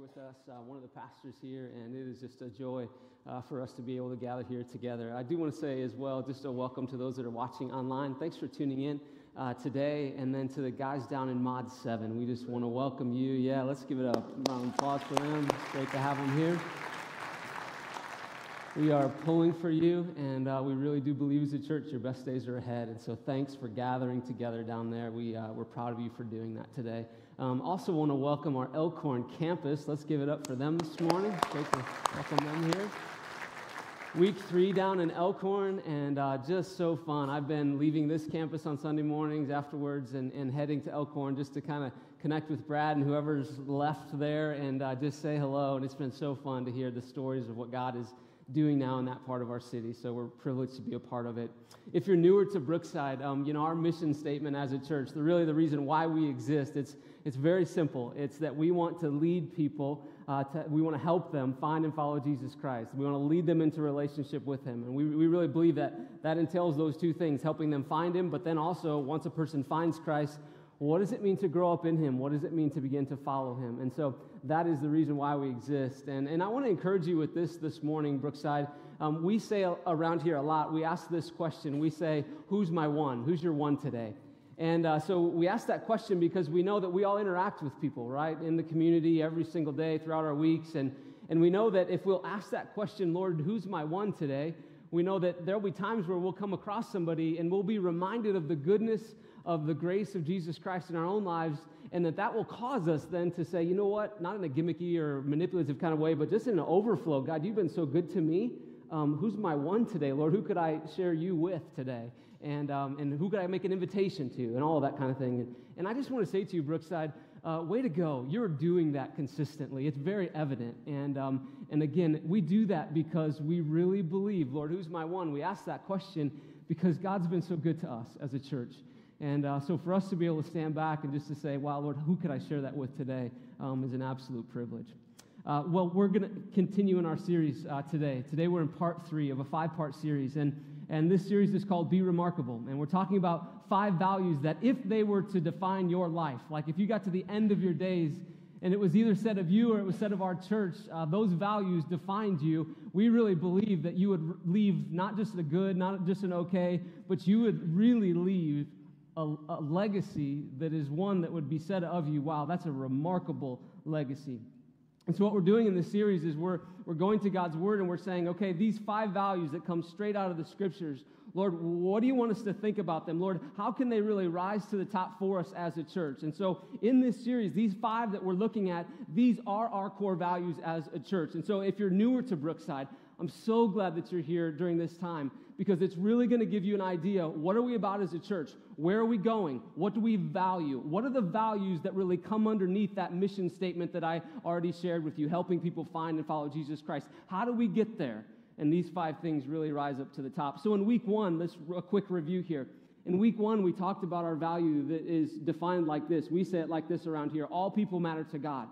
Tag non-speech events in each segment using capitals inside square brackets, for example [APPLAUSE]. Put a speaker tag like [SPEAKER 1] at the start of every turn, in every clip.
[SPEAKER 1] with us, uh, one of the pastors here, and it is just a joy uh, for us to be able to gather here together. I do want to say as well, just a welcome to those that are watching online. Thanks for tuning in uh, today, and then to the guys down in Mod 7. We just want to welcome you. Yeah, let's give it a round of applause for them. It's great to have them here. We are pulling for you, and uh, we really do believe as a church your best days are ahead. And so, thanks for gathering together down there. We, uh, we're proud of you for doing that today. Um, also, want to welcome our Elkhorn campus. Let's give it up for them this morning. Great to welcome them here. Week three down in Elkhorn, and uh, just so fun. I've been leaving this campus on Sunday mornings afterwards and, and heading to Elkhorn just to kind of connect with Brad and whoever's left there and uh, just say hello. And it's been so fun to hear the stories of what God is doing now in that part of our city. So we're privileged to be a part of it. If you're newer to Brookside, um, you know, our mission statement as a church, the, really the reason why we exist, it's, it's very simple. It's that we want to lead people, uh, to, we want to help them find and follow Jesus Christ. We want to lead them into relationship with Him. And we, we really believe that that entails those two things, helping them find Him, but then also, once a person finds Christ, what does it mean to grow up in Him? What does it mean to begin to follow Him? And so that is the reason why we exist. And, and I want to encourage you with this this morning, Brookside. Um, we say around here a lot, we ask this question. We say, Who's my one? Who's your one today? And uh, so we ask that question because we know that we all interact with people, right, in the community every single day throughout our weeks. And, and we know that if we'll ask that question, Lord, who's my one today? We know that there'll be times where we'll come across somebody and we'll be reminded of the goodness of the grace of Jesus Christ in our own lives, and that that will cause us then to say, you know what, not in a gimmicky or manipulative kind of way, but just in an overflow. God, you've been so good to me. Um, who's my one today, Lord? Who could I share you with today? And, um, and who could I make an invitation to? And all that kind of thing. And, and I just want to say to you, Brookside, uh, way to go. You're doing that consistently. It's very evident. And, um, and again, we do that because we really believe, Lord, who's my one? We ask that question because God's been so good to us as a church. And uh, so for us to be able to stand back and just to say, wow, Lord, who could I share that with today um, is an absolute privilege. Uh, well, we're going to continue in our series uh, today. Today we're in part three of a five part series. And, and this series is called Be Remarkable. And we're talking about five values that, if they were to define your life, like if you got to the end of your days and it was either said of you or it was said of our church, uh, those values defined you. We really believe that you would leave not just a good, not just an okay, but you would really leave a, a, legacy that is one that would be said of you, wow, that's a remarkable legacy. And so, what we're doing in this series is we're, we're going to God's Word and we're saying, okay, these five values that come straight out of the Scriptures, Lord, what do you want us to think about them? Lord, how can they really rise to the top for us as a church? And so, in this series, these five that we're looking at, these are our core values as a church. And so, if you're newer to Brookside, I'm so glad that you're here during this time because it's really going to give you an idea what are we about as a church? Where are we going? What do we value? What are the values that really come underneath that mission statement that I already shared with you, helping people find and follow Jesus Christ? How do we get there? And these five things really rise up to the top. So in week 1, let's a quick review here. In week 1, we talked about our value that is defined like this. We say it like this around here, all people matter to God.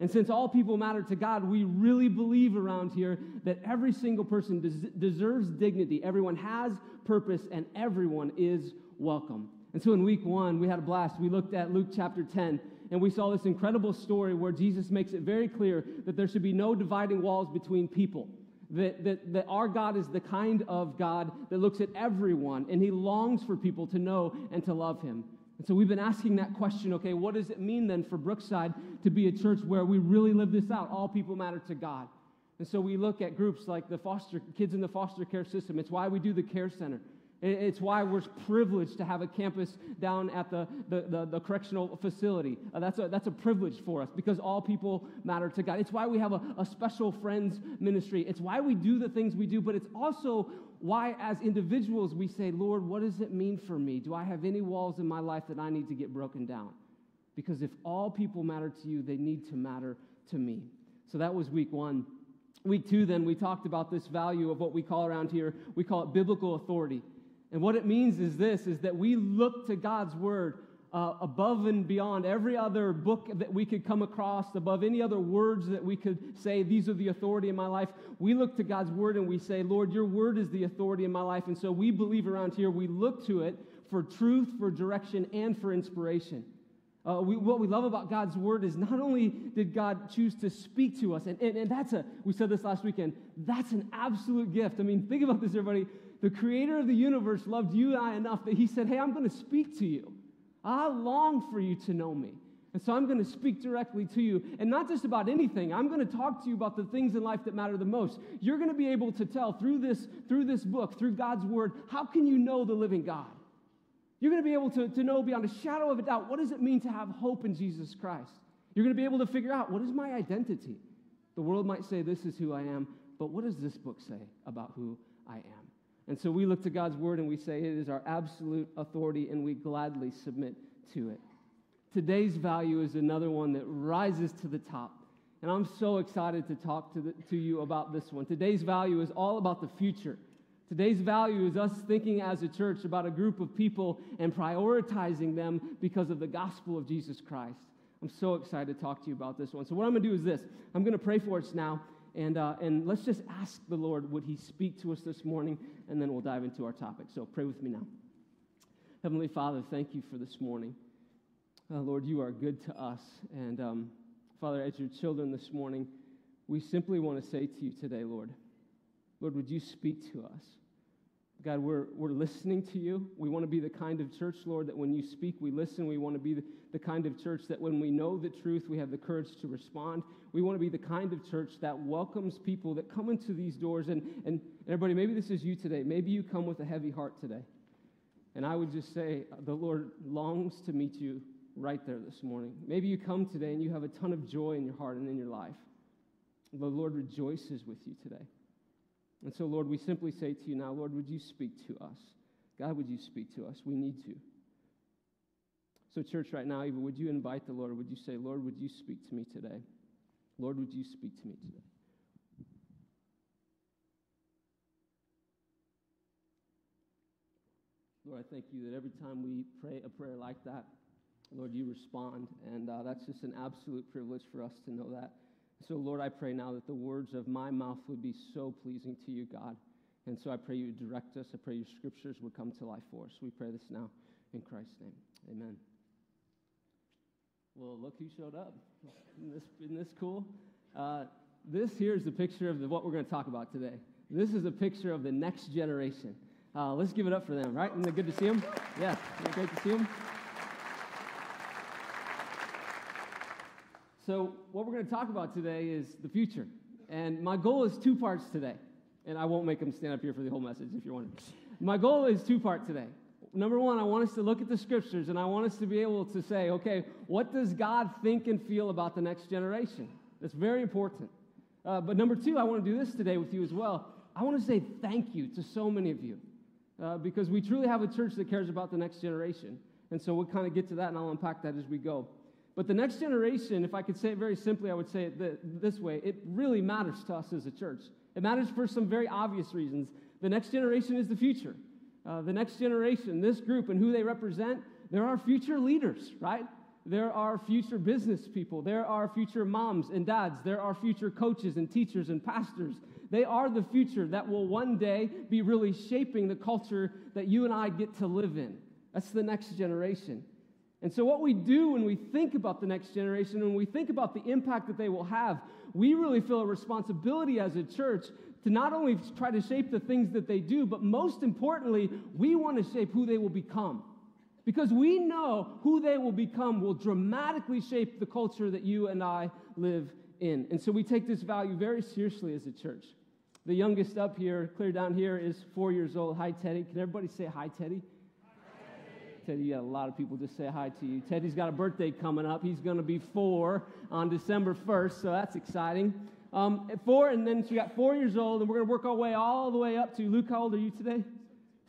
[SPEAKER 1] And since all people matter to God, we really believe around here that every single person des- deserves dignity. Everyone has purpose, and everyone is welcome. And so in week one, we had a blast. We looked at Luke chapter 10, and we saw this incredible story where Jesus makes it very clear that there should be no dividing walls between people. That, that, that our God is the kind of God that looks at everyone, and he longs for people to know and to love him. And so we've been asking that question okay, what does it mean then for Brookside to be a church where we really live this out? All people matter to God. And so we look at groups like the foster kids in the foster care system. It's why we do the care center. It's why we're privileged to have a campus down at the, the, the, the correctional facility. Uh, that's, a, that's a privilege for us because all people matter to God. It's why we have a, a special friends ministry. It's why we do the things we do, but it's also why, as individuals, we say, Lord, what does it mean for me? Do I have any walls in my life that I need to get broken down? Because if all people matter to you, they need to matter to me. So that was week one. Week two, then, we talked about this value of what we call around here, we call it biblical authority. And what it means is this is that we look to God's word uh, above and beyond every other book that we could come across, above any other words that we could say, these are the authority in my life. We look to God's word and we say, Lord, your word is the authority in my life. And so we believe around here, we look to it for truth, for direction, and for inspiration. Uh, we, what we love about God's word is not only did God choose to speak to us, and, and, and that's a, we said this last weekend, that's an absolute gift. I mean, think about this, everybody. The creator of the universe loved you and I enough that he said, Hey, I'm going to speak to you. I long for you to know me. And so I'm going to speak directly to you, and not just about anything. I'm going to talk to you about the things in life that matter the most. You're going to be able to tell through this, through this book, through God's word, how can you know the living God? You're going to be able to, to know beyond a shadow of a doubt what does it mean to have hope in Jesus Christ. You're going to be able to figure out what is my identity. The world might say this is who I am, but what does this book say about who I am? And so we look to God's word and we say it is our absolute authority and we gladly submit to it. Today's value is another one that rises to the top. And I'm so excited to talk to, the, to you about this one. Today's value is all about the future. Today's value is us thinking as a church about a group of people and prioritizing them because of the gospel of Jesus Christ. I'm so excited to talk to you about this one. So, what I'm going to do is this I'm going to pray for us now, and, uh, and let's just ask the Lord, would He speak to us this morning, and then we'll dive into our topic. So, pray with me now. Heavenly Father, thank you for this morning. Uh, Lord, you are good to us. And um, Father, as your children this morning, we simply want to say to you today, Lord, Lord, would you speak to us? God, we're, we're listening to you. We want to be the kind of church, Lord, that when you speak, we listen. We want to be the, the kind of church that when we know the truth, we have the courage to respond. We want to be the kind of church that welcomes people that come into these doors. And, and everybody, maybe this is you today. Maybe you come with a heavy heart today. And I would just say, the Lord longs to meet you right there this morning. Maybe you come today and you have a ton of joy in your heart and in your life. The Lord rejoices with you today. And so, Lord, we simply say to you now, Lord, would you speak to us? God, would you speak to us? We need to. So, church, right now, even would you invite the Lord? Would you say, Lord, would you speak to me today? Lord, would you speak to me today? Lord, I thank you that every time we pray a prayer like that, Lord, you respond. And uh, that's just an absolute privilege for us to know that. So, Lord, I pray now that the words of my mouth would be so pleasing to you, God. And so I pray you direct us. I pray your scriptures would come to life for us. We pray this now in Christ's name. Amen. Well, look who showed up. Isn't this, isn't this cool? Uh, this here is the picture of the, what we're going to talk about today. This is a picture of the next generation. Uh, let's give it up for them, right? Isn't it good to see them? Yeah, great to see them. So, what we're going to talk about today is the future. And my goal is two parts today. And I won't make them stand up here for the whole message if you're wondering. My goal is two part today. Number one, I want us to look at the scriptures and I want us to be able to say, okay, what does God think and feel about the next generation? That's very important. Uh, but number two, I want to do this today with you as well. I want to say thank you to so many of you uh, because we truly have a church that cares about the next generation. And so we'll kind of get to that and I'll unpack that as we go. But the next generation, if I could say it very simply, I would say it this way it really matters to us as a church. It matters for some very obvious reasons. The next generation is the future. Uh, the next generation, this group and who they represent, there are future leaders, right? There are future business people. There are future moms and dads. There are future coaches and teachers and pastors. They are the future that will one day be really shaping the culture that you and I get to live in. That's the next generation. And so, what we do when we think about the next generation, when we think about the impact that they will have, we really feel a responsibility as a church to not only try to shape the things that they do, but most importantly, we want to shape who they will become. Because we know who they will become will dramatically shape the culture that you and I live in. And so we take this value very seriously as a church. The youngest up here, clear down here, is four years old. Hi, Teddy. Can everybody say hi, Teddy? Teddy, you got a lot of people just say hi to you. Teddy's got a birthday coming up. He's going to be four on December 1st, so that's exciting. Um, four, and then she got four years old, and we're going to work our way all the way up to Luke. How old are you today?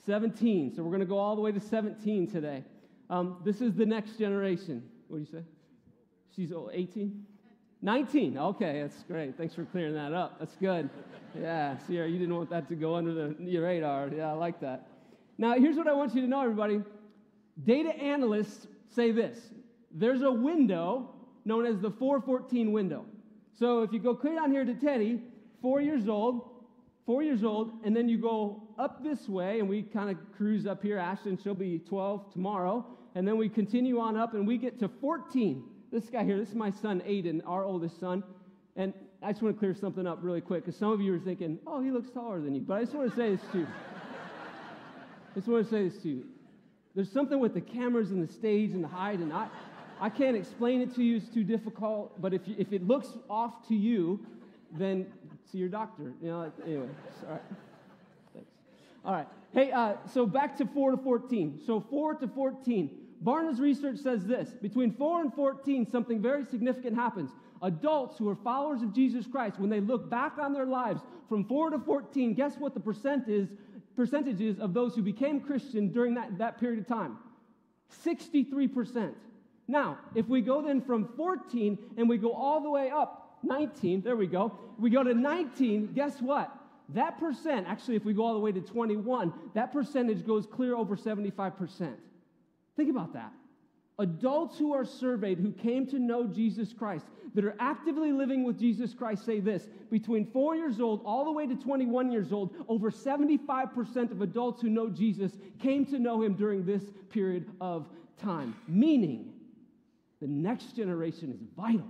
[SPEAKER 1] 17. So we're going to go all the way to 17 today. Um, this is the next generation. What do you say? She's 18? 19. Okay, that's great. Thanks for clearing that up. That's good. Yeah, Sierra, you didn't want that to go under the, your radar. Yeah, I like that. Now, here's what I want you to know, everybody. Data analysts say this there's a window known as the 414 window. So if you go clear down here to Teddy, four years old, four years old, and then you go up this way, and we kind of cruise up here. Ashton, she'll be 12 tomorrow. And then we continue on up and we get to 14. This guy here, this is my son Aiden, our oldest son. And I just want to clear something up really quick because some of you are thinking, oh, he looks taller than you. But I just want to say this to you. [LAUGHS] I just want to say this to you. There's something with the cameras and the stage and the height, and I, I can't explain it to you. It's too difficult. But if, you, if it looks off to you, then see your doctor. You know, anyway, all right. Thanks. All right. Hey, uh, so back to 4 to 14. So 4 to 14. Barna's research says this between 4 and 14, something very significant happens. Adults who are followers of Jesus Christ, when they look back on their lives from 4 to 14, guess what the percent is, percentages of those who became Christian during that, that period of time? 63%. Now, if we go then from 14 and we go all the way up, 19, there we go, we go to 19, guess what? That percent, actually, if we go all the way to 21, that percentage goes clear over 75%. Think about that. Adults who are surveyed who came to know Jesus Christ, that are actively living with Jesus Christ, say this between four years old all the way to 21 years old, over 75% of adults who know Jesus came to know him during this period of time. Meaning, the next generation is vital.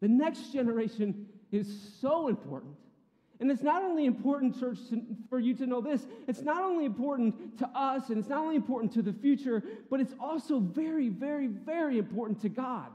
[SPEAKER 1] The next generation is so important. And it's not only important, church, to, for you to know this, it's not only important to us and it's not only important to the future, but it's also very, very, very important to God.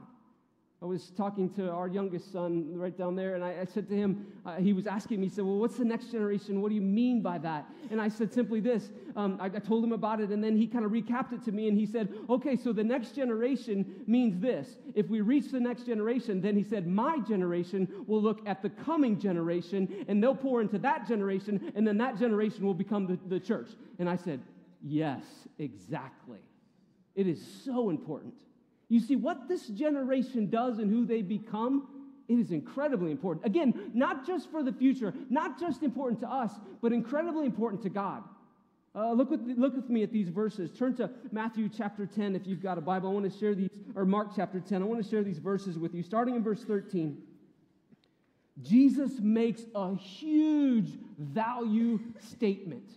[SPEAKER 1] I was talking to our youngest son right down there, and I, I said to him, uh, he was asking me, he said, Well, what's the next generation? What do you mean by that? And I said simply this. Um, I, I told him about it, and then he kind of recapped it to me, and he said, Okay, so the next generation means this. If we reach the next generation, then he said, My generation will look at the coming generation, and they'll pour into that generation, and then that generation will become the, the church. And I said, Yes, exactly. It is so important. You see, what this generation does and who they become, it is incredibly important. Again, not just for the future, not just important to us, but incredibly important to God. Uh, look, with, look with me at these verses. Turn to Matthew chapter 10 if you've got a Bible. I want to share these, or Mark chapter 10. I want to share these verses with you. Starting in verse 13. Jesus makes a huge value statement.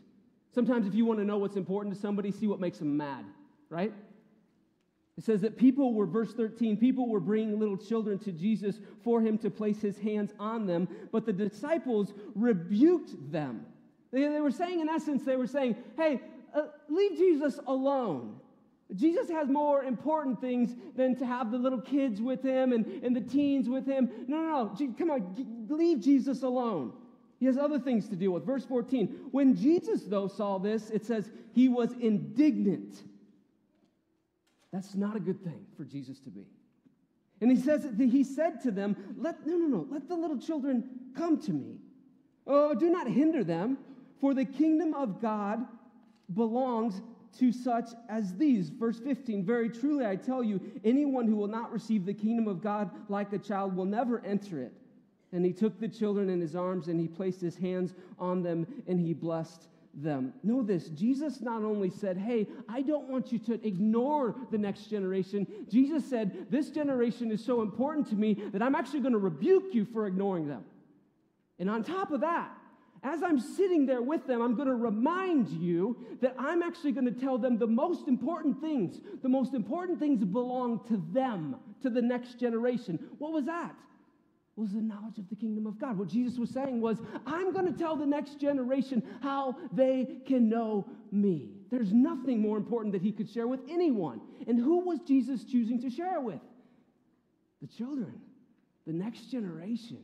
[SPEAKER 1] Sometimes, if you want to know what's important to somebody, see what makes them mad, right? It says that people were, verse 13, people were bringing little children to Jesus for him to place his hands on them, but the disciples rebuked them. They, they were saying, in essence, they were saying, hey, uh, leave Jesus alone. Jesus has more important things than to have the little kids with him and, and the teens with him. No, no, no. Come on, leave Jesus alone. He has other things to deal with. Verse 14. When Jesus, though, saw this, it says he was indignant that's not a good thing for Jesus to be. And he says he said to them, Let no no no, let the little children come to me. Oh, do not hinder them, for the kingdom of God belongs to such as these. Verse 15 Very truly I tell you, anyone who will not receive the kingdom of God like a child will never enter it. And he took the children in his arms and he placed his hands on them and he blessed them. Know this Jesus not only said, Hey, I don't want you to ignore the next generation. Jesus said, This generation is so important to me that I'm actually going to rebuke you for ignoring them. And on top of that, as I'm sitting there with them, I'm going to remind you that I'm actually going to tell them the most important things. The most important things belong to them, to the next generation. What was that? Was the knowledge of the kingdom of God. What Jesus was saying was, I'm going to tell the next generation how they can know me. There's nothing more important that he could share with anyone. And who was Jesus choosing to share it with? The children, the next generation.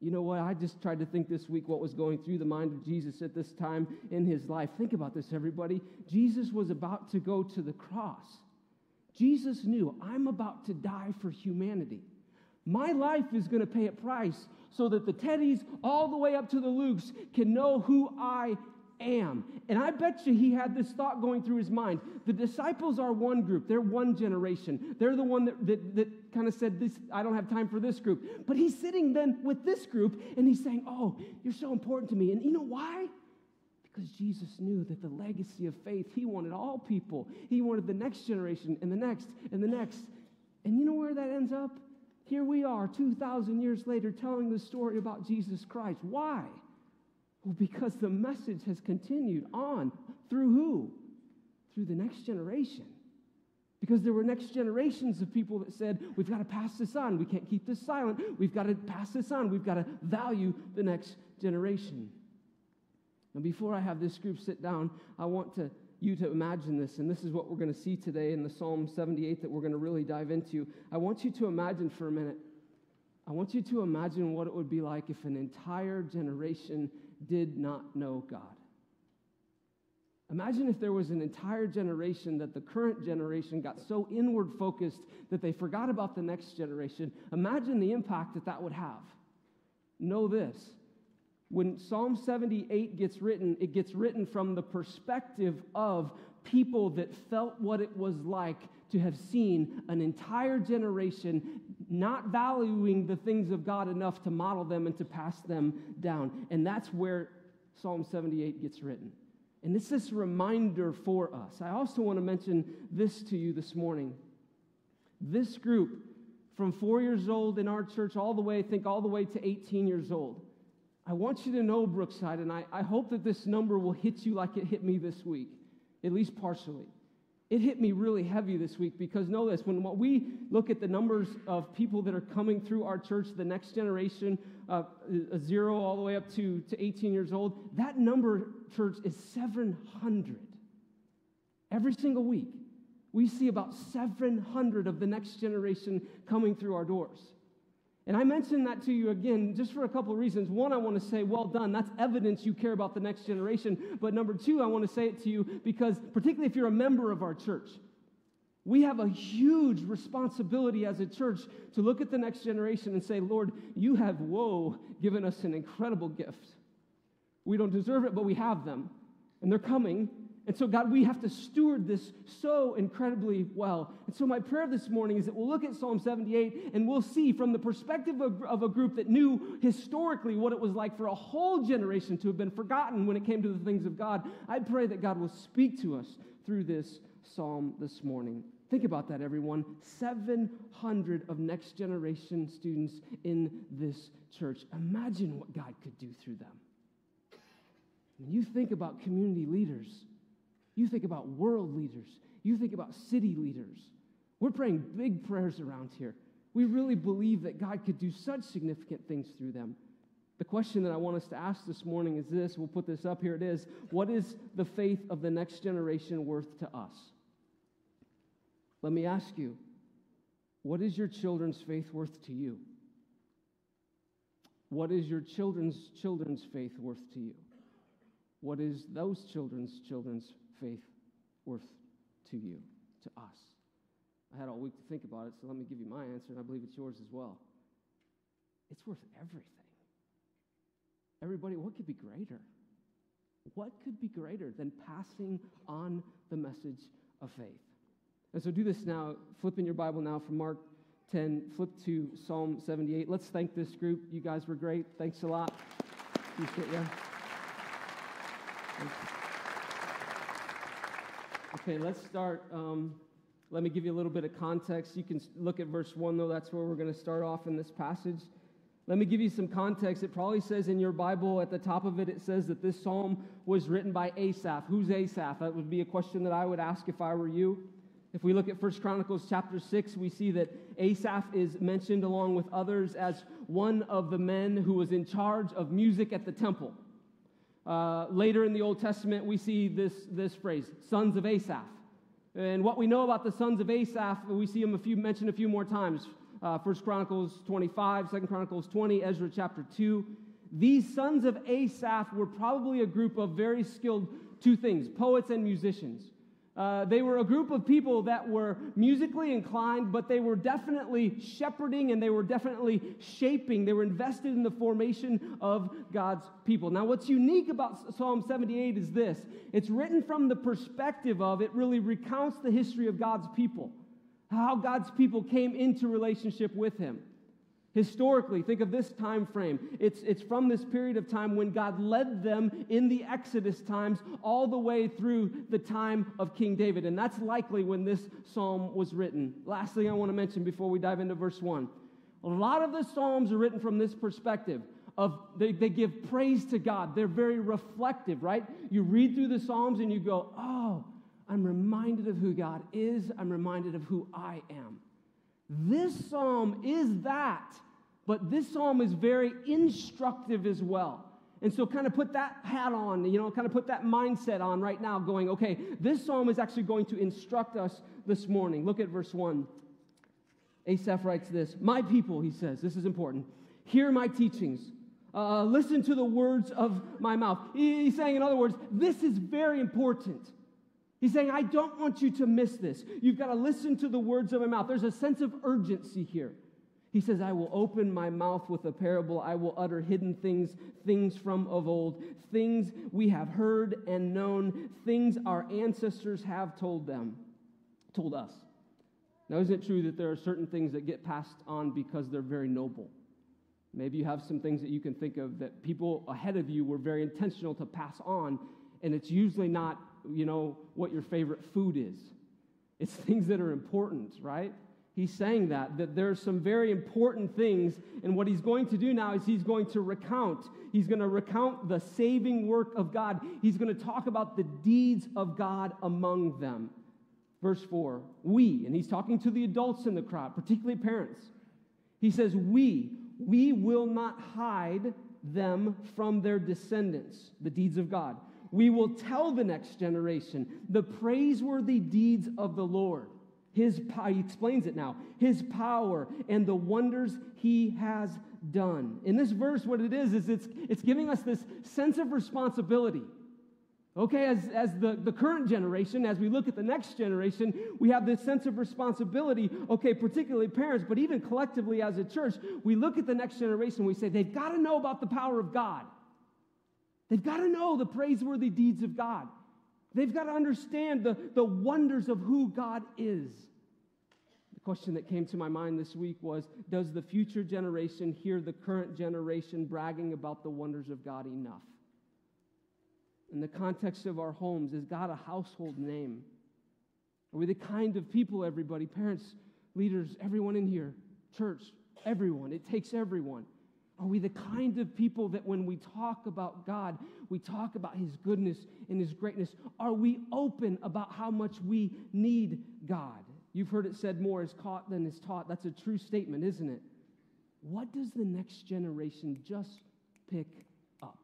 [SPEAKER 1] You know what? I just tried to think this week what was going through the mind of Jesus at this time in his life. Think about this, everybody. Jesus was about to go to the cross. Jesus knew, I'm about to die for humanity. My life is going to pay a price so that the Teddies, all the way up to the Lukes, can know who I am. And I bet you he had this thought going through his mind. The disciples are one group, they're one generation. They're the one that, that, that kind of said, this, I don't have time for this group. But he's sitting then with this group and he's saying, Oh, you're so important to me. And you know why? Because Jesus knew that the legacy of faith, he wanted all people. He wanted the next generation and the next and the next. And you know where that ends up? Here we are, 2,000 years later, telling the story about Jesus Christ. Why? Well, because the message has continued on through who? through the next generation. Because there were next generations of people that said, we've got to pass this on. We can't keep this silent. We've got to pass this on. We've got to value the next generation. Now, before I have this group sit down, I want to, you to imagine this, and this is what we're going to see today in the Psalm 78 that we're going to really dive into. I want you to imagine for a minute, I want you to imagine what it would be like if an entire generation did not know God. Imagine if there was an entire generation that the current generation got so inward focused that they forgot about the next generation. Imagine the impact that that would have. Know this when Psalm 78 gets written, it gets written from the perspective of people that felt what it was like to have seen an entire generation not valuing the things of God enough to model them and to pass them down. And that's where Psalm 78 gets written. And it's this reminder for us. I also want to mention this to you this morning. This group, from four years old in our church all the way, I think all the way to 18 years old, I want you to know, Brookside, and I, I hope that this number will hit you like it hit me this week, at least partially. It hit me really heavy this week because know this when we look at the numbers of people that are coming through our church, the next generation, uh, zero all the way up to, to 18 years old, that number, church, is 700. Every single week, we see about 700 of the next generation coming through our doors. And I mention that to you again just for a couple of reasons. One, I want to say, well done. That's evidence you care about the next generation. But number two, I want to say it to you because, particularly if you're a member of our church, we have a huge responsibility as a church to look at the next generation and say, Lord, you have, whoa, given us an incredible gift. We don't deserve it, but we have them. And they're coming, and so, God, we have to steward this so incredibly well. And so, my prayer this morning is that we'll look at Psalm 78 and we'll see from the perspective of, of, a group that knew historically what it was like for a whole generation to have been forgotten when it came to the things of God. I pray that God will speak to us through this psalm this morning. Think about that, everyone. 700 of next generation students in this church. Imagine what God could do through them. When you think about community leaders, you think about world leaders. You think about city leaders. We're praying big prayers around here. We really believe that God could do such significant things through them. The question that I want us to ask this morning is this. We'll put this up here. It is What is the faith of the next generation worth to us? Let me ask you, what is your children's faith worth to you? What is your children's children's faith worth to you? What is those children's children's faith worth to you, to us? I had all week to think about it, so let me give you my answer, and I believe it's yours as well. It's worth everything. Everybody, what could be greater? What could be greater than passing on the message of faith? And so do this now. Flip in your Bible now from Mark 10, flip to Psalm 78. Let's thank this group. You guys were great. Thanks a lot. Appreciate you. Okay, let's start. Um, let me give you a little bit of context. You can look at verse 1, though. That's where we're going to start off in this passage. Let me give you some context. It probably says in your Bible at the top of it, it says that this psalm was written by Asaph. Who's Asaph? That would be a question that I would ask if I were you. If we look at 1 Chronicles chapter 6, we see that Asaph is mentioned along with others as one of the men who was in charge of music at the temple. Uh, later in the Old Testament, we see this, this phrase, sons of Asaph. And what we know about the sons of Asaph, we see them a few, mentioned a few more times. Uh, 1 Chronicles 25, 2 Chronicles 20, Ezra chapter 2. These sons of Asaph were probably a group of very skilled two things poets and musicians. Uh, they were a group of people that were musically inclined, but they were definitely shepherding and they were definitely shaping. They were invested in the formation of God's people. Now, what's unique about Psalm 78 is this it's written from the perspective of, it really recounts the history of God's people, how God's people came into relationship with Him. Historically, think of this time frame. It's, it's from this period of time when God led them in the Exodus times all the way through the time of King David. And that's likely when this psalm was written. Last thing I want to mention before we dive into verse 1. A lot of the psalms are written from this perspective of they, they give praise to God. They're very reflective, right? You read through the psalms and you go, oh, I'm reminded of who God is. I'm reminded of who I am. This psalm is that, but this psalm is very instructive as well. And so, kind of put that hat on, you know, kind of put that mindset on right now, going, okay, this psalm is actually going to instruct us this morning. Look at verse 1. Asaph writes this My people, he says, this is important, hear my teachings. Uh, listen to the words of my mouth. He's saying, in other words, this is very important. He's saying, I don't want you to miss this. You've got to listen to the words of my mouth. There's a sense of urgency here. He says, I will open my mouth with a parable. I will utter hidden things, things from of old, things we have heard and known, things our ancestors have told them, told us. Now, isn't it true that there are certain things that get passed on because they're very noble? Maybe you have some things that you can think of that people ahead of you were very intentional to pass on, and it's usually not, you know, what your favorite food is. It's [LAUGHS] things that are important, right? He's saying that, that there are some very important things, and what he's going to do now is he's going to recount. He's going to recount the saving work of God. He's going to talk about the deeds of God among them. Verse 4 We, and he's talking to the adults in the crowd, particularly parents. He says, We, we will not hide them from their descendants, the deeds of God. We will tell the next generation the praiseworthy deeds of the Lord. His, he explains it now, his power and the wonders he has done. In this verse, what it is, is it's, it's giving us this sense of responsibility. Okay, as, as the, the current generation, as we look at the next generation, we have this sense of responsibility. Okay, particularly parents, but even collectively as a church, we look at the next generation, we say, they've got to know about the power of God. They've got to know the praiseworthy deeds of God. They've got to understand the, the wonders of who God is. The question that came to my mind this week was Does the future generation hear the current generation bragging about the wonders of God enough? in the context of our homes? Is God a household name? Are we the kind of people, everybody, parents, leaders, everyone in here, church, everyone? It takes everyone. Are we the kind of people that when we talk about God, we talk about His goodness and His greatness? Are we open about how much we need God? You've heard it said more is caught than is taught. That's a true statement, isn't it? What does the next generation just pick up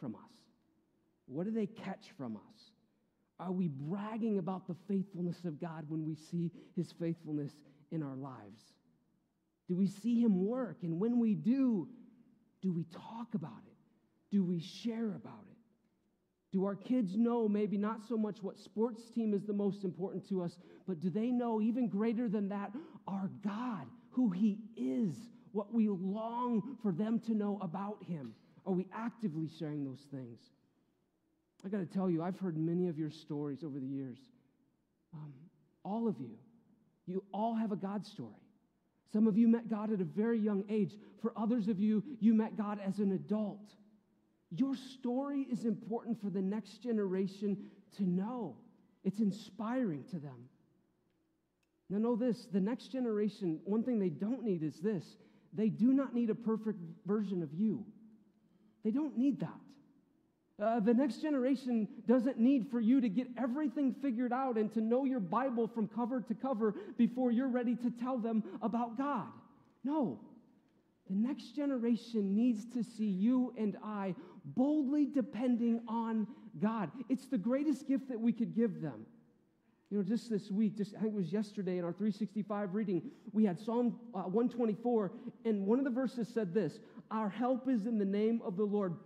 [SPEAKER 1] from us? What do they catch from us? Are we bragging about the faithfulness of God when we see his faithfulness in our lives? Do we see him work? And when we do, do we talk about it? Do we share about it? Do our kids know maybe not so much what sports team is the most important to us, but do they know even greater than that our God, who he is, what we long for them to know about him? Are we actively sharing those things? I got to tell you, I've heard many of your stories over the years. Um, all of you, you all have a God story. Some of you met God at a very young age. For others of you, you met God as an adult. Your story is important for the next generation to know. It's inspiring to them. Now, know this the next generation, one thing they don't need is this they do not need a perfect version of you. They don't need that. Uh, the next generation doesn't need for you to get everything figured out and to know your Bible from cover to cover before you're ready to tell them about God. No. The next generation needs to see you and I boldly depending on God. It's the greatest gift that we could give them. You know, just this week, just I think it was yesterday in our 365 reading, we had Psalm uh, 124, and one of the verses said this Our help is in the name of the Lord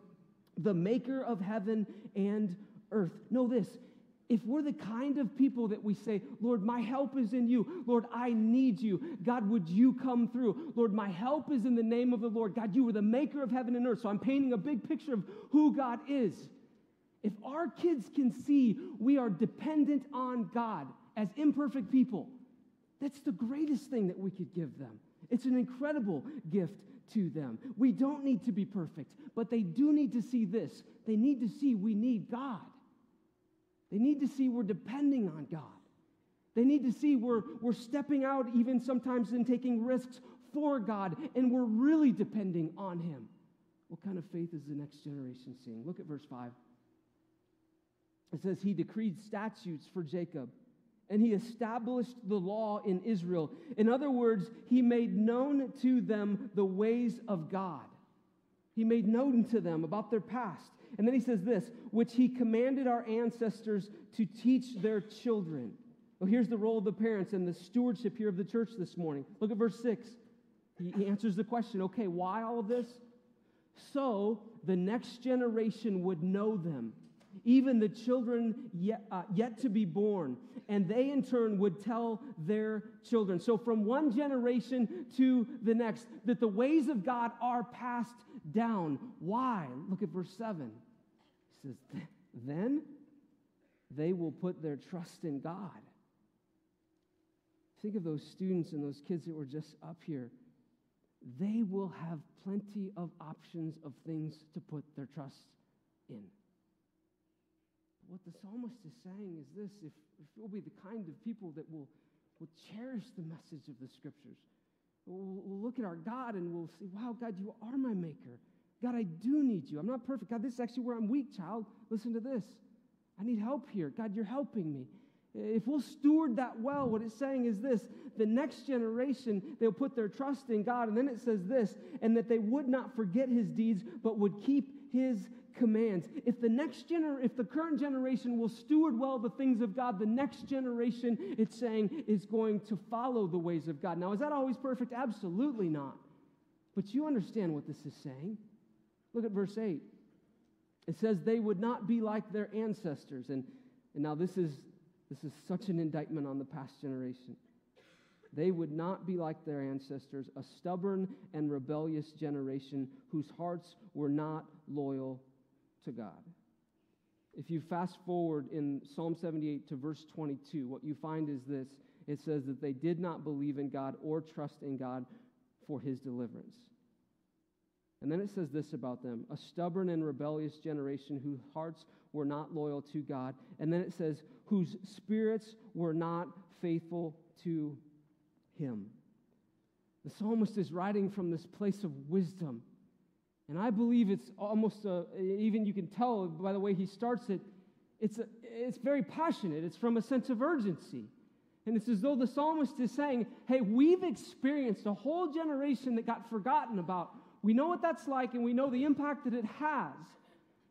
[SPEAKER 1] the maker of heaven and earth. Know this if we're the kind of people that we say, Lord, my help is in you. Lord, I need you. God, would you come through? Lord, my help is in the name of the Lord. God, you are the maker of heaven and earth. So I'm painting a big picture of who God is. If our kids can see we are dependent on God as imperfect people, that's the greatest thing that we could give them. It's an incredible gift to them. We don't need to be perfect, but they do need to see this. They need to see we need God. They need to see we're depending on God. They need to see we're, we're stepping out, even sometimes in taking risks for God, and we're really depending on Him. What kind of faith is the next generation seeing? Look at verse 5. it says, He decreed statutes for Jacob and he established the law in Israel. In other words, he made known to them the ways of God. He made known to them about their past. And then he says this, which he commanded our ancestors to teach their children. Well, here's the role of the parents and the stewardship here of the church this morning. Look at verse 6. He, he answers the question okay, why all of this? So the next generation would know them even the children yet, uh, yet to be born, and they in turn would tell their children. So, from one generation to the next, that the ways of God are passed down. Why? Look at verse 7. He says, Then they will put their trust in God. Think of those students and those kids that were just up here. They will have plenty of options of things to put their trust in what the psalmist is saying is this if, if we'll be the kind of people that will, will cherish the message of the scriptures, we'll, we'll look at our God and we'll say, wow, God, you are my maker. God, I do need you. I'm not perfect. God, this is actually where I'm weak, child. Listen to this. I need help here. God, you're helping me. If we'll steward that well, what it's saying is this the next generation, they'll put their trust in God. And then it says this, and that they would not forget his deeds, but would keep his commands. If the next gener- if the current generation will steward well the things of God, the next generation, it's saying, is going to follow the ways of God. Now, is that always perfect? Absolutely not. But you understand what this is saying. Look at verse 8. It says they would not be like their ancestors. And, and now this is this is such an indictment on the past generation. They would not be like their ancestors, a stubborn and rebellious generation whose hearts were not loyal to God. If you fast forward in Psalm 78 to verse 22, what you find is this it says that they did not believe in God or trust in God for his deliverance. And then it says this about them a stubborn and rebellious generation whose hearts were not loyal to God. And then it says, whose spirits were not faithful to him. The psalmist is writing from this place of wisdom. And I believe it's almost, a, even you can tell by the way he starts it, it's, a, it's very passionate. It's from a sense of urgency. And it's as though the psalmist is saying, hey, we've experienced a whole generation that got forgotten about. We know what that's like, and we know the impact that it has.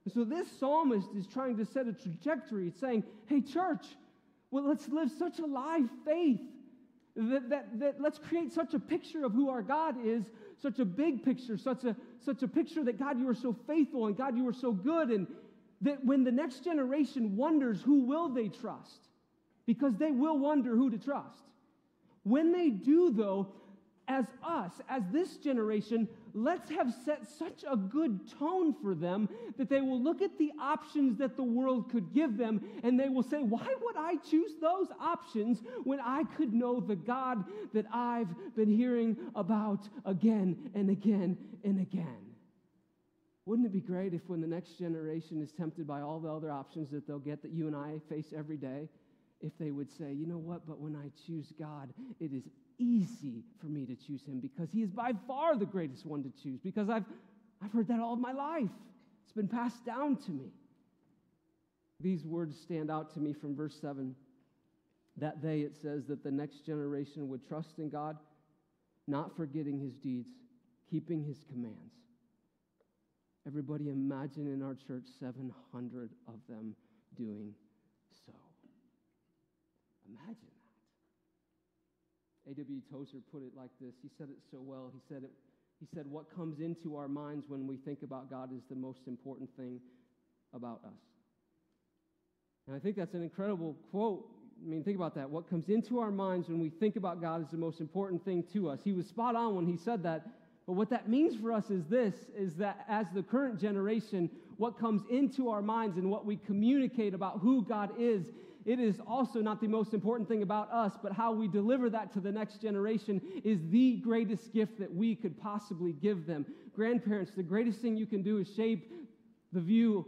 [SPEAKER 1] And so this psalmist is trying to set a trajectory. It's saying, hey, church, well, let's live such a live faith that, that, that let's create such a picture of who our God is, such a big picture, such a, such a picture that God, you are so faithful and God, you are so good. And that when the next generation wonders, who will they trust? Because they will wonder who to trust. When they do, though, as us, as this generation, let's have set such a good tone for them that they will look at the options that the world could give them and they will say, Why would I choose those options when I could know the God that I've been hearing about again and again and again? Wouldn't it be great if, when the next generation is tempted by all the other options that they'll get that you and I face every day, if they would say, you know what, but when I choose God, it is easy for me to choose him because he is by far the greatest one to choose because I've, I've heard that all my life. It's been passed down to me. These words stand out to me from verse 7. That day it says that the next generation would trust in God, not forgetting his deeds, keeping his commands. Everybody imagine in our church 700 of them doing so. Imagine. A.W. Tozer put it like this. He said it so well. He said, it, he said, What comes into our minds when we think about God is the most important thing about us. And I think that's an incredible quote. I mean, think about that. What comes into our minds when we think about God is the most important thing to us. He was spot on when he said that. But what that means for us is this is that as the current generation, what comes into our minds and what we communicate about who God is it is also not the most important thing about us, but how we deliver that to the next generation is the greatest gift that we could possibly give them. Grandparents, the greatest thing you can do is shape the view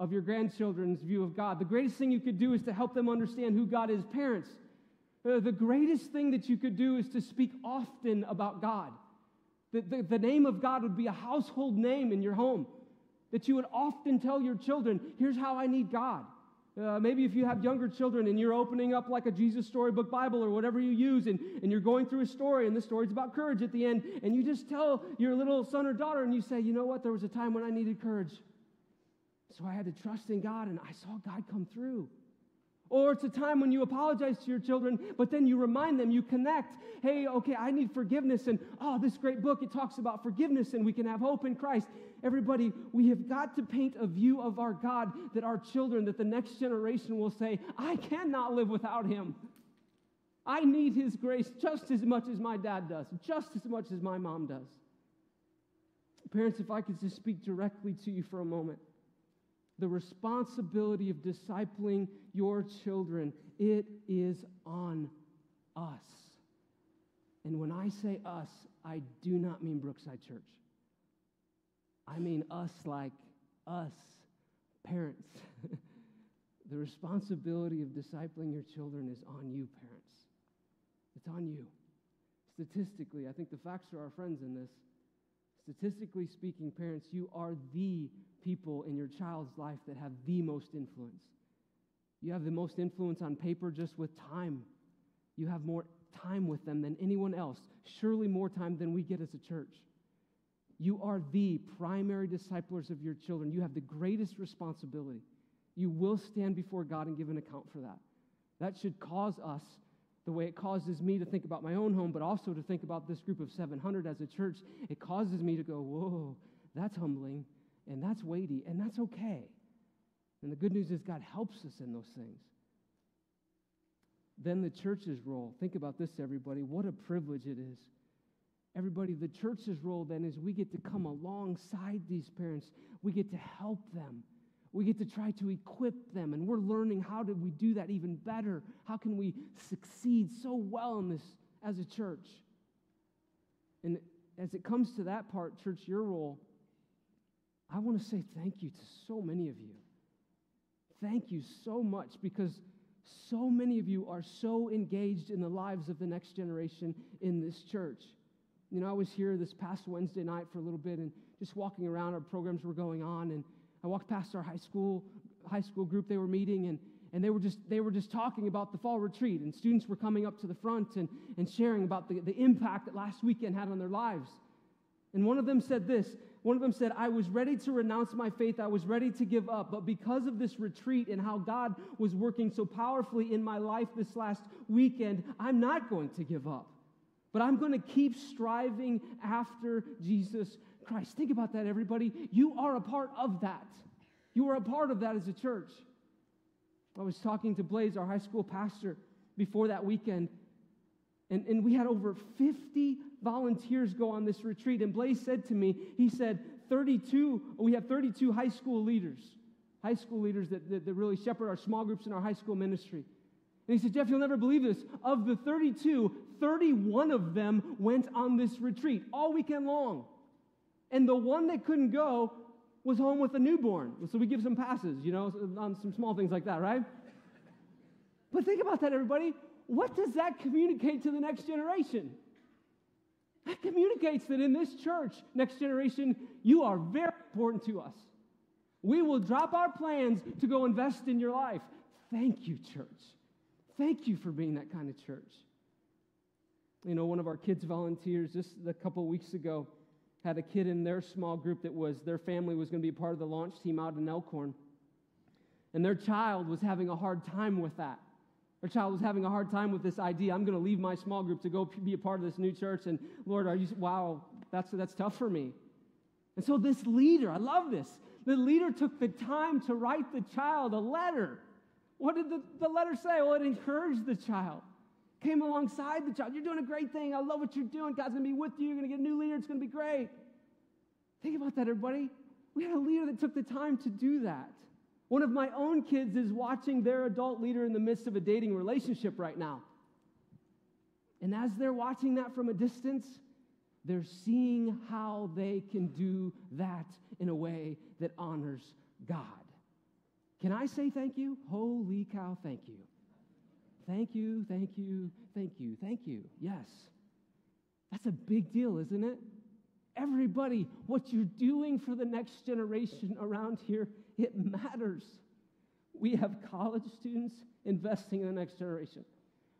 [SPEAKER 1] of your grandchildren's view of God. The greatest thing you could do is to help them understand who God is. Parents, uh, the greatest thing that you could do is to speak often about God. The, the, the name of God would be a household name in your home. That you would often tell your children, here's how I need God. Uh, maybe if you have younger children and you're opening up like a Jesus storybook Bible or whatever you use, and, and you're going through a story, and the story's about courage at the end, and you just tell your little son or daughter, and you say, You know what? There was a time when I needed courage. So I had to trust in God, and I saw God come through. Or it's a time when you apologize to your children, but then you remind them, you connect. Hey, okay, I need forgiveness. And oh, this great book, it talks about forgiveness and we can have hope in Christ. Everybody, we have got to paint a view of our God that our children, that the next generation will say, I cannot live without him. I need his grace just as much as my dad does, just as much as my mom does. Parents, if I could just speak directly to you for a moment the responsibility of discipling your children, it is on us. And when I say us, I do not mean Brookside Church. I mean us like us, parents. [LAUGHS] the responsibility of discipling your children is on you, parents. It's on you. Statistically, I think the facts are our friends in this. Statistically speaking, parents, you are the people in your child's life that have the most influence. You have the most influence on paper just with time. You have more time with them than anyone else, surely more time than we get as a church. You are the primary disciplers of your children. You have the greatest responsibility. You will stand before God and give an account for that. That should cause us, the way it causes me to think about my own home, but also to think about this group of 700 as a church, it causes me to go, whoa, that's humbling and that's weighty, and that's okay. And the good news is God helps us in those things. Then the church's role. Think about this, everybody. What a privilege it is. Everybody, the church's role then is we get to come alongside these parents. We get to help them. We get to try to equip them. And we're learning how do we do that even better? How can we succeed so well in this as a church? And as it comes to that part, church, your role I want to say thank you to so many of you. Thank you so much because so many of you are so engaged in the lives of the next generation in this church. You know, I was here this past Wednesday night for a little bit and just walking around, our programs were going on, and I walked past our high school high school group they were meeting and and they were just they were just talking about the fall retreat and students were coming up to the front and, and sharing about the, the impact that last weekend had on their lives and one of them said this one of them said, I was ready to renounce my faith. I was ready to give up. But because of this retreat and how God was working so powerfully in my life this last weekend, I'm not going to give up. But I'm going to keep striving after Jesus Christ. Think about that, everybody. You are a part of that. You are a part of that as a church. I was talking to Blaze, our high school pastor, before that weekend, and, and we had over 50 volunteers go on this retreat. And Blaze said to me, he said, 32, we have 32 high school leaders, high school leaders that, that, that really shepherd our small groups in our high school ministry. And he said, Jeff, you'll never believe this. Of the 32, 31 of them went on this retreat all weekend long. And the one that couldn't go was home with a newborn. So we give some passes, you know, on some small things like that, right? But think about that, everybody. What does that communicate to the next generation? That communicates that in this church, next generation, you are very important to us. We will drop our plans to go invest in your life. Thank you, church. Thank you for being that kind of church. You know, one of our kids volunteers just a couple weeks ago had a kid in their small group that was their family was going to be part of the launch team out in Elkhorn. And their child was having a hard time with that. Their child was having a hard time with this idea. I'm going to leave my small group to go be a part of this new church. And Lord, are you, wow, that's, that's tough for me. And so this leader, I love this. The leader took the time to write the child a letter. What did the, the letter say? Well, it encouraged the child. Came alongside the child. You're doing a great thing. I love what you're doing. God's going to be with you. You're going to get a new leader. It's going to be great. Think about that, everybody. We had a leader that took the time to do that. One of my own kids is watching their adult leader in the midst of a dating relationship right now. And as they're watching that from a distance, they're seeing how they can do that in a way that honors God. Can I say thank you? Holy cow, thank you. Thank you, thank you, thank you, thank you. Yes. That's a big deal, isn't it? Everybody, what you're doing for the next generation around here it matters. We have college students investing in the next generation.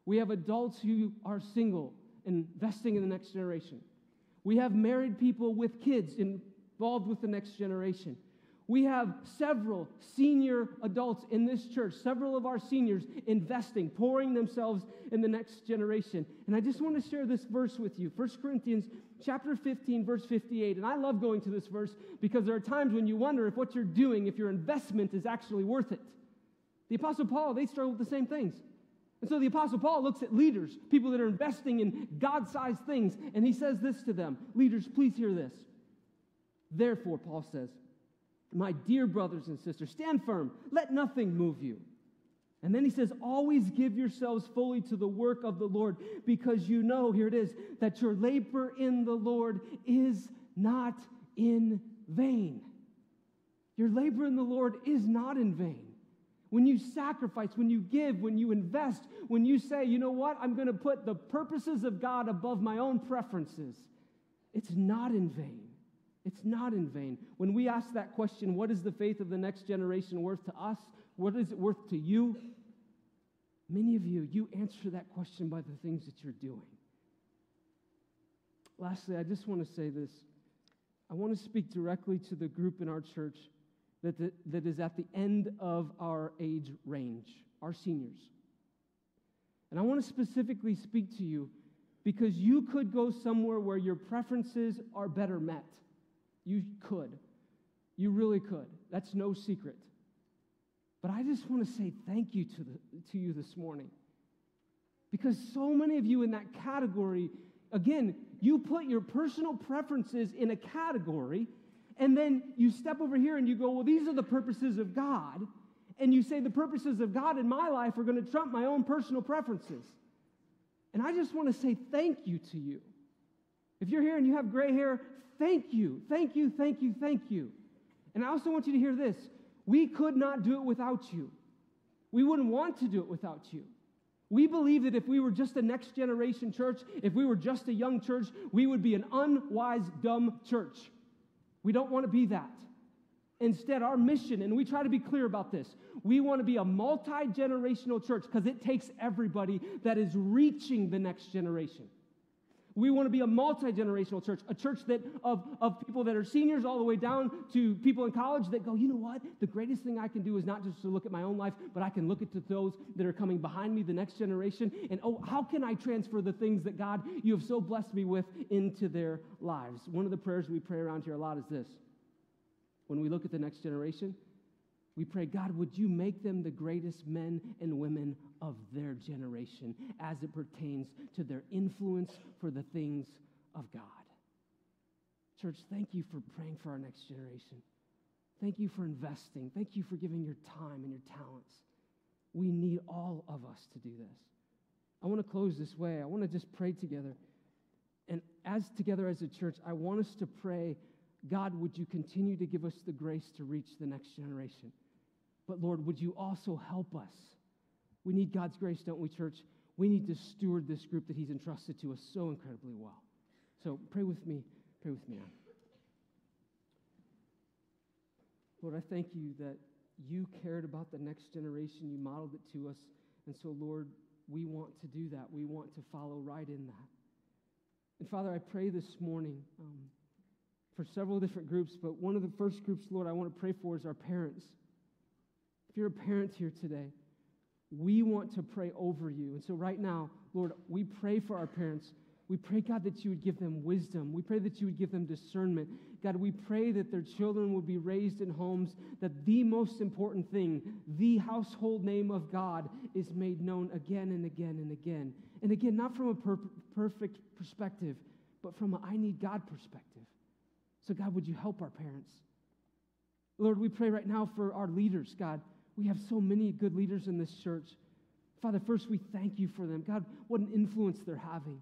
[SPEAKER 1] We have adults who are single investing in the next generation. We have married people with kids involved with the next generation. We have several senior adults in this church, several of our seniors investing, pouring themselves in the next generation. And I just want to share this verse with you 1 Corinthians chapter 15, verse 58. And I love going to this verse because there are times when you wonder if what you're doing, if your investment is actually worth it. The Apostle Paul, they struggle with the same things. And so the Apostle Paul looks at leaders, people that are investing in God sized things, and he says this to them Leaders, please hear this. Therefore, Paul says, my dear brothers and sisters, stand firm. Let nothing move you. And then he says, Always give yourselves fully to the work of the Lord because you know, here it is, that your labor in the Lord is not in vain. Your labor in the Lord is not in vain. When you sacrifice, when you give, when you invest, when you say, you know what, I'm going to put the purposes of God above my own preferences, it's not in vain. It's not in vain. When we ask that question, what is the faith of the next generation worth to us? What is it worth to you? Many of you, you answer that question by the things that you're doing. Lastly, I just want to say this. I want to speak directly to the group in our church that, that, that is at the end of our age range, our seniors. And I want to specifically speak to you because you could go somewhere where your preferences are better met. You could. You really could. That's no secret. But I just want to say thank you to, the, to you this morning. Because so many of you in that category, again, you put your personal preferences in a category, and then you step over here and you go, well, these are the purposes of God. And you say the purposes of God in my life are going to trump my own personal preferences. And I just want to say thank you to you. If you're here and you have gray hair, thank you, thank you, thank you, thank you. And I also want you to hear this we could not do it without you. We wouldn't want to do it without you. We believe that if we were just a next generation church, if we were just a young church, we would be an unwise, dumb church. We don't want to be that. Instead, our mission, and we try to be clear about this, we want to be a multi generational church because it takes everybody that is reaching the next generation. We want to be a multi generational church, a church that of, of people that are seniors all the way down to people in college that go, you know what? The greatest thing I can do is not just to look at my own life, but I can look at those that are coming behind me, the next generation, and oh, how can I transfer the things that God you have so blessed me with into their lives? One of the prayers we pray around here a lot is this. When we look at the next generation, we pray, God, would you make them the greatest men and women of their generation as it pertains to their influence for the things of God? Church, thank you for praying for our next generation. Thank you for investing. Thank you for giving your time and your talents. We need all of us to do this. I want to close this way. I want to just pray together. And as together as a church, I want us to pray God, would you continue to give us the grace to reach the next generation? But Lord, would you also help us? We need God's grace, don't we, church? We need to steward this group that He's entrusted to us so incredibly well. So pray with me. Pray with me. Lord, I thank you that you cared about the next generation. You modeled it to us. And so, Lord, we want to do that. We want to follow right in that. And Father, I pray this morning um, for several different groups, but one of the first groups, Lord, I want to pray for is our parents. If you're a parent here today, we want to pray over you. And so, right now, Lord, we pray for our parents. We pray, God, that you would give them wisdom. We pray that you would give them discernment. God, we pray that their children would be raised in homes that the most important thing, the household name of God, is made known again and again and again. And again, not from a per- perfect perspective, but from a I need God perspective. So, God, would you help our parents? Lord, we pray right now for our leaders, God. We have so many good leaders in this church. Father, first we thank you for them. God, what an influence they're having.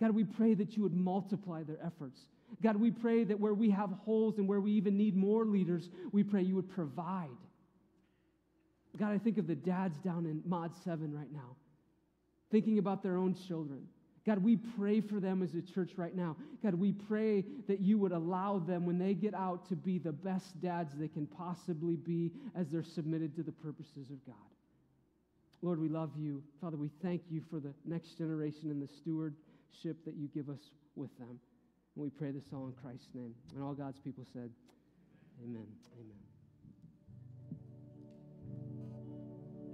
[SPEAKER 1] God, we pray that you would multiply their efforts. God, we pray that where we have holes and where we even need more leaders, we pray you would provide. God, I think of the dads down in Mod 7 right now, thinking about their own children. God, we pray for them as a church right now. God, we pray that you would allow them when they get out to be the best dads they can possibly be as they're submitted to the purposes of God. Lord, we love you. Father, we thank you for the next generation and the stewardship that you give us with them. And we pray this all in Christ's name. And all God's people said, Amen. Amen.